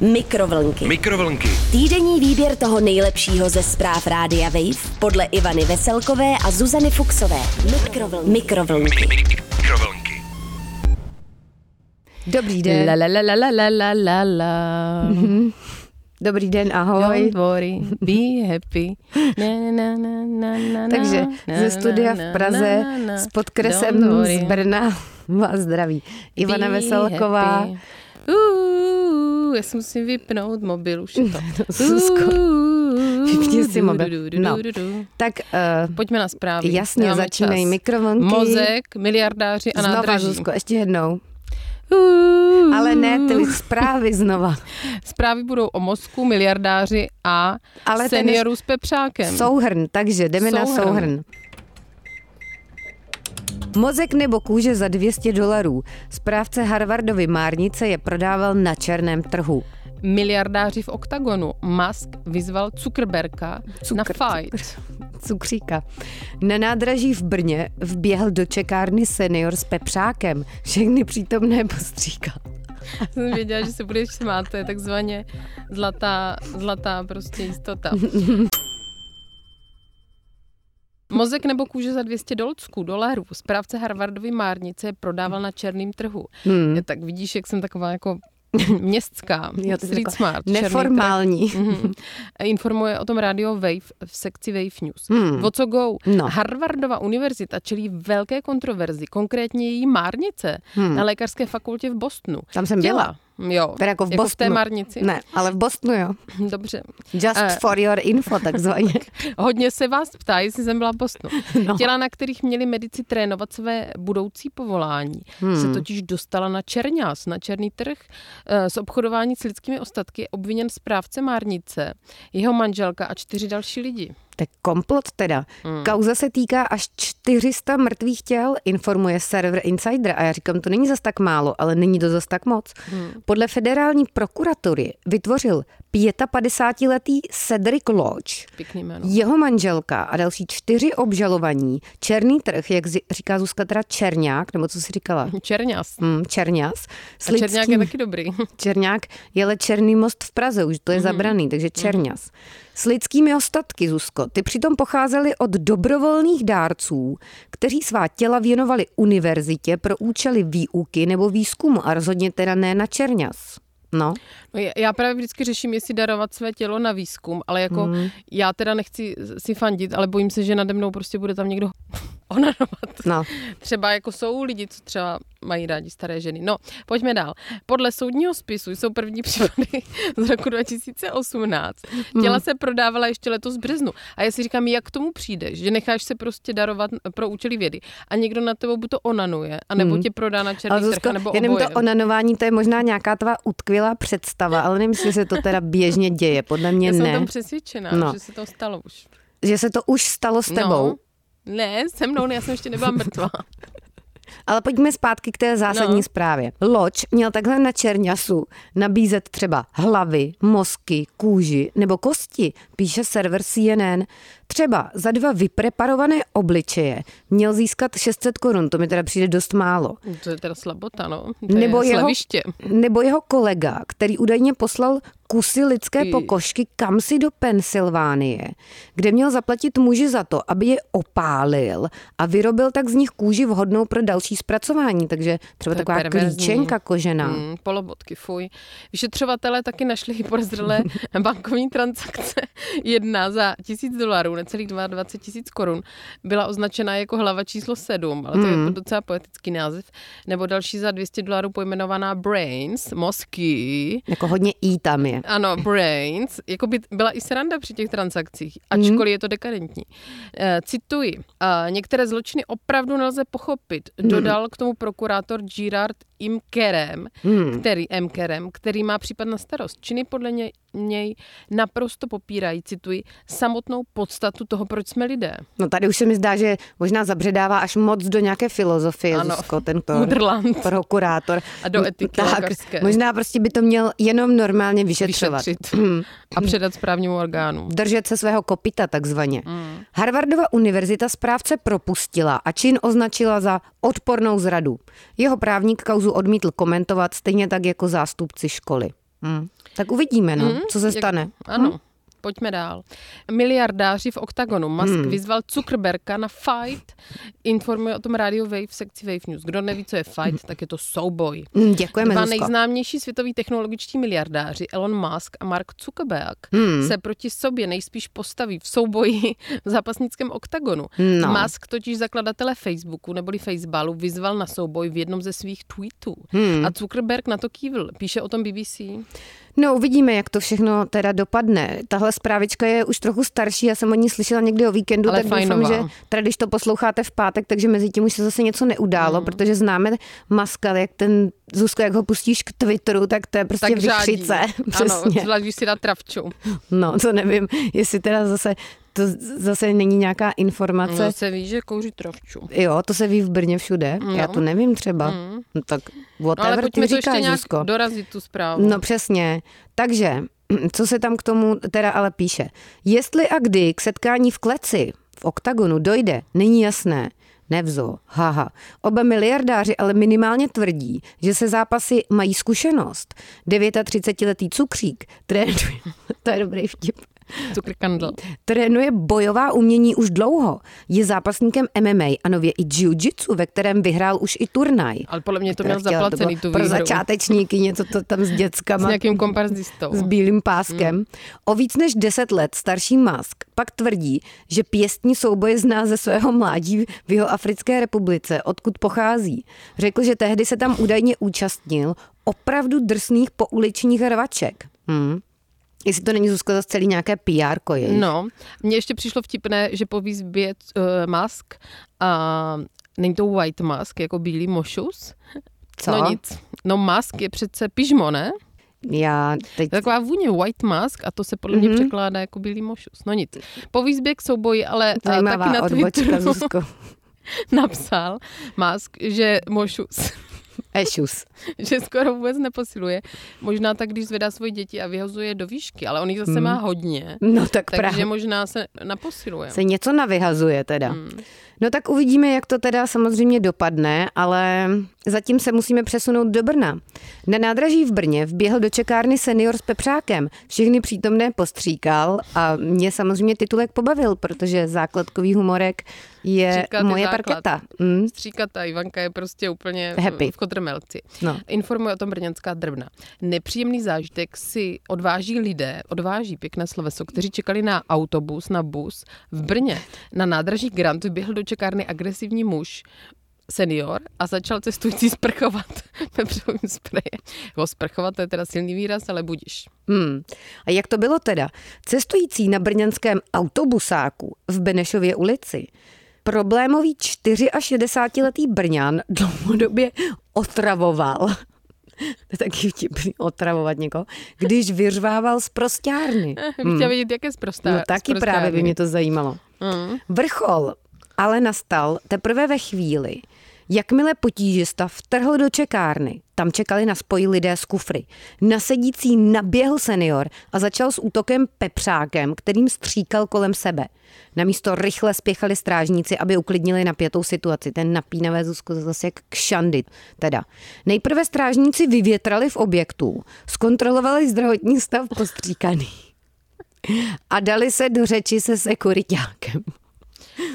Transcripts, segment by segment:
Mikrovlnky. Mikrovlnky. Týdenní výběr toho nejlepšího ze zpráv Rádia Wave podle Ivany Veselkové a Zuzany Fuxové. Mikrovlnky. Mikrovlnky. Mikrovlnky. Dobrý den. La, la, la, la, la, la, la, la. Mhm. Dobrý den, ahoj. Don't worry, be happy. Na, na, na, na, na, na, Takže ze studia v Praze na, na, s podkresem z Brna vás zdraví. Ivana be Veselková. Happy. Uh já si musím vypnout mobil, už je to. Vypni si mobil. No. Tak uh, Pojďme na zprávy. jasně, začínají čas. mikrovlnky. Mozek, miliardáři a Znova, nádraží. Zuzko, ještě jednou. Uh, Ale ne, ty zprávy znova. Zprávy budou o mozku, miliardáři a Ale seniorů s pepřákem. Souhrn, takže jdeme na Souhrn. Mozek nebo kůže za 200 dolarů. Správce Harvardovy márnice je prodával na černém trhu. Miliardáři v oktagonu. Musk vyzval Zuckerberga na fight. Cukříka. Na nádraží v Brně vběhl do čekárny senior s pepřákem. Všechny přítomné postříkal. Jsem věděla, že se budeš smát, to je takzvaně zlatá, zlatá prostě jistota. Mozek nebo kůže za 200 dolců, dolarů. Správce Harvardovy márnice je prodával na černém trhu. Hmm. Tak vidíš, jak jsem taková jako městská, Jo, street smart. Neformální. Mhm. Informuje o tom Radio Wave v sekci Wave News. Hmm. O co go? No. Harvardova univerzita čelí velké kontroverzi, konkrétně její márnice na lékařské fakultě v Bostonu. Tam jsem Chtěla. byla. Jo. Teda jako v jako v Bostonu. té márnici? Ne, ale v Bostonu jo. Dobře. Just Eh. for your info, takzvaně. Hodně se vás ptá, jestli jsem byla v Bostonu. No. Těla, na kterých měli medici trénovat své budoucí povolání, hmm. se totiž dostala na čerňas, na černý trh. Eh, Z obchodování s lidskými ostatky obviněn správce márnice, jeho manželka a čtyři další lidi. To je komplot teda. Hmm. Kauza se týká až 400 mrtvých těl, informuje server Insider. A já říkám, to není zas tak málo, ale není to zas tak moc. Hmm. Podle federální prokuratury vytvořil 55-letý Cedric Lodge, jeho manželka a další čtyři obžalovaní. Černý trh, jak říká Zuzka teda Černák, nebo co jsi říkala? Čerňas. Hmm, Čerňas. S A Čerňák je lidským- taky dobrý. Černák je ale Černý most v Praze, už to je zabraný, takže Čerňas. S lidskými ostatky, Zuzko, ty přitom pocházely od dobrovolných dárců, kteří svá těla věnovali univerzitě pro účely výuky nebo výzkumu a rozhodně teda ne na Čerňas. No, No, já- právě vždycky řeším, jestli darovat své tělo na výzkum, ale jako Mhm. já teda nechci si fandit, ale bojím se, že nade mnou prostě bude tam někdo onanovat. no. Třeba jako jsou lidi, co třeba mají rádi staré ženy. No, pojďme dál. Podle soudního spisu jsou první případy z roku 2018. Těla se prodávala ještě letos v březnu. A já si říkám, jak k tomu přijdeš, že necháš se prostě darovat pro účely vědy a někdo na tebou buď to onanuje, anebo tě prodá na černý Ale trh, anebo jenom oboje. to onanování, to je možná nějaká tvá utkvělá představa, ale nemyslím, že se to teda běžně děje. Podle mě já jsem ne. tam přesvědčená, No. že se to stalo už. Že se to už stalo s tebou. No, ne, se mnou, ne, já jsem ještě nebyla mrtvá. Ale pojďme zpátky k té zásadní No. no. zprávě. Loď měl takhle na Čerňasu nabízet třeba hlavy, mozky, kůži nebo kosti, píše server CNN. Třeba za dva vypreparované obličeje měl získat 600 korun, to mi teda přijde dost málo. To je teda slabota, no. To Nebo je jeho, nebo jeho kolega, který údajně poslal kusy lidské pokožky kam si do Pensylvánie, kde měl zaplatit muži za to, aby je opálil a vyrobil tak z nich kůži vhodnou pro další zpracování. Takže třeba To taková perverzní. klíčenka kožená. Mm, polobotky, fuj. Vyšetřovatelé taky našli podezřelé bankovní transakce. Jedna za tisíc dolarů, necelých 22 tisíc korun, byla označena jako hlava číslo 7, ale to Hmm. je docela poetický název. Nebo další za 200 dolarů pojmenovaná Brains, mozky. Jako hodně i tam je. Ano, Brains. Jako by byla i sranda při těch transakcích, ačkoliv je to dekadentní. E, cituji. E, některé zločiny opravdu nelze pochopit, dodal k tomu prokurátor Girard Imkerem, který, Mkerem, který má případ na starost. Činy podle něj, něj naprosto popírají, cituji, samotnou podstatu toho, proč jsme lidé. No tady už se mi zdá, že možná zabředává až moc do nějaké filozofie, Ano. Zuzko, tento Mudrland. prokurátor. A do etiky tak, lékařské. možná prostě by to měl jenom normálně vyšetřovat. Vyšetřit a předat správnímu orgánu. držet se svého kopita takzvaně. Mm. Harvardova univerzita správce propustila a čin označila za odpornou zradu. Jeho právník kauzu odmítl komentovat stejně tak jako zástupci školy. Hmm. Tak uvidíme, no, co se Jak- stane. Ano. Pojďme dál. Miliardáři v OKTAGONu. Musk Hmm. vyzval Zuckerberga na fight. Informuje o tom Radio Wave v sekci Wave News. Kdo neví, co je fight, tak je to souboj. Hmm, Děkujeme, Dva Zuzko. nejznámější světoví technologičtí miliardáři, Elon Musk a Mark Zuckerberg, Hmm. se proti sobě nejspíš postaví v souboji v zápasnickém oktagonu. No. Musk totiž zakladatele Facebooku neboli Faceballu vyzval na souboj v jednom ze svých tweetů. Hmm. A Zuckerberg na to kývl. Píše o tom BBC. No uvidíme, jak to všechno teda dopadne. Tahle zprávička je už trochu starší, já jsem o ní slyšela někdy o víkendu, Ale tak doufám, fajnová. že teda když to posloucháte v pátek, takže mezi tím už se zase něco neudálo, Mm. protože známe Maska, jak ten Zuzko, jak ho pustíš k Twitteru, tak to je prostě Tak vychřice. Ano, Přesně. zvlášť, když si dá travču. No, to nevím, jestli teda zase, to zase není nějaká informace. No, se ví, že kouří travču. Jo, to se ví v Brně všude. No. Já to nevím třeba. No, tak No, whatever ale pojďme ty to ještě říkáš, nějak Zuzko. dorazit tu zprávu. No přesně. Takže, co se tam k tomu teda ale píše? Jestli a kdy k setkání v kleci, v oktagonu dojde, není jasné. Nevzo, haha. Oba miliardáři ale minimálně tvrdí, že se zápasy mají zkušenost. 39-letý cukřík trénuje, to je dobrý vtip, Cukrkandl. trénuje bojová umění už dlouho. Je zápasníkem MMA a nově i jiu-jitsu, ve kterém vyhrál už i turnaj. Ale podle mě to měl zaplacený, tu Pro výhru. začátečníky něco to tam s S dětskama nějakým komparzistou. s bílým páskem. Hmm. O víc než 10 let starší Musk pak tvrdí, že pěstní souboje zná ze svého mládí v jeho Africké republice, odkud pochází. Řekl, že tehdy se tam údajně účastnil opravdu drsných pouličních rvaček. Hmm. Jestli to není Zuzko zase celý nějaké PR koje. No, mně ještě přišlo vtipné, že po výzbě uh, Musk a není to White Musk, jako bílý mošus. Co? No nic. No Musk je přece pyžmo, ne? Já teď... Taková vůně White Musk a to se podle mě překládá jako bílý mošus. No nic. Po výzbě k souboji, ale Zajímavá taky na Twitteru napsal Musk, že mošus Ešus. že skoro vůbec neposiluje. Možná tak, když zvedá svoje děti a vyhazuje je do výšky, ale on jich zase má hodně. No tak Takže právě. možná se naposiluje. Se něco navyhazuje teda. Hmm. No tak uvidíme, jak to teda samozřejmě dopadne, ale zatím se musíme přesunout do Brna. Na nádraží v Brně vběhl do čekárny senior s pepřákem. Všechny přítomné postříkal a mě samozřejmě titulek pobavil, protože základkový humorek je Stříkat je moje parketa. Mm. Stříkata Ivanka je prostě úplně Happy. v kotrmelci. No. Informuje o tom brněnská drvna. Nepříjemný zážitek si odváží lidé, odváží pěkné sloveso, kteří čekali na autobus, na bus v Brně. Na nádraží Grant vyběhl do čekárny agresivní muž, senior a začal cestující sprchovat pepřovým sprejem. Ho sprchovat to je teda silný výraz, ale budíš. Hmm. A jak to bylo teda? Cestující na brněnském autobusáku v Benešově ulici problémový 64-letý Brňan dlouhodobě otravoval. To je taky vtipný, otravovat někoho, když vyřvával z prostárny. Hmm. Chtěla vědět, jaké zprostá. No taky právě by mě to zajímalo. Mm. Vrchol ale nastal teprve ve chvíli, jakmile potížista vtrhl do čekárny. Tam čekali na spoji lidé z kufry. Na sedící naběhl senior a začal s útokem pepřákem, kterým stříkal kolem sebe. Na místo rychle spěchali strážníci, aby uklidnili napětou situaci. Ten napínavé Zuzko zase jak kšandit. Teda. Nejprve strážníci vyvětrali v objektu, zkontrolovali zdravotní stav postříkaný a dali se do řeči se sekuritákem.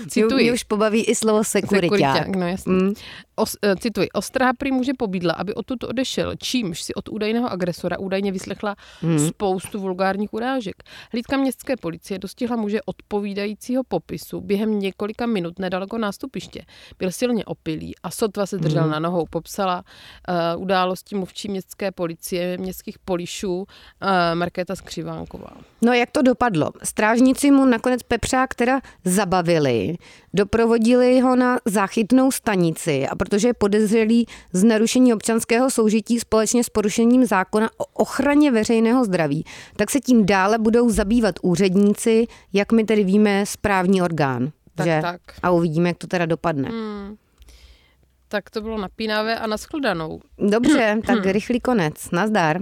Cituji. Mě už pobaví i slovo sekuriták. No jasně. Mm. Os, eh, cituji, ostraha prý muže pobídla, aby odtud odešel, čímž si od údajného agresora údajně vyslechla Hmm. spoustu vulgárních urážek. Hlídka městské policie dostihla muže odpovídajícího popisu během několika minut nedaleko nástupiště. Byl silně opilý a sotva se držel Hmm. na nohou. Popsala uh, události mluvčí městské policie, městských polišů uh, Markéta Skřivánková. No jak to dopadlo? Strážníci mu nakonec Pepřák teda zabavili, doprovodili ho na záchytnou stanici a protože je podezřelý z narušení občanského soužití společně s porušením zákona o ochraně veřejného zdraví, tak se tím dále budou zabývat úředníci, jak my tedy víme, správní orgán. Tak, že? tak. A uvidíme, jak to teda dopadne. Hmm. Tak to bylo napínavé a nashledanou. Dobře, tak rychlý konec. Nazdar.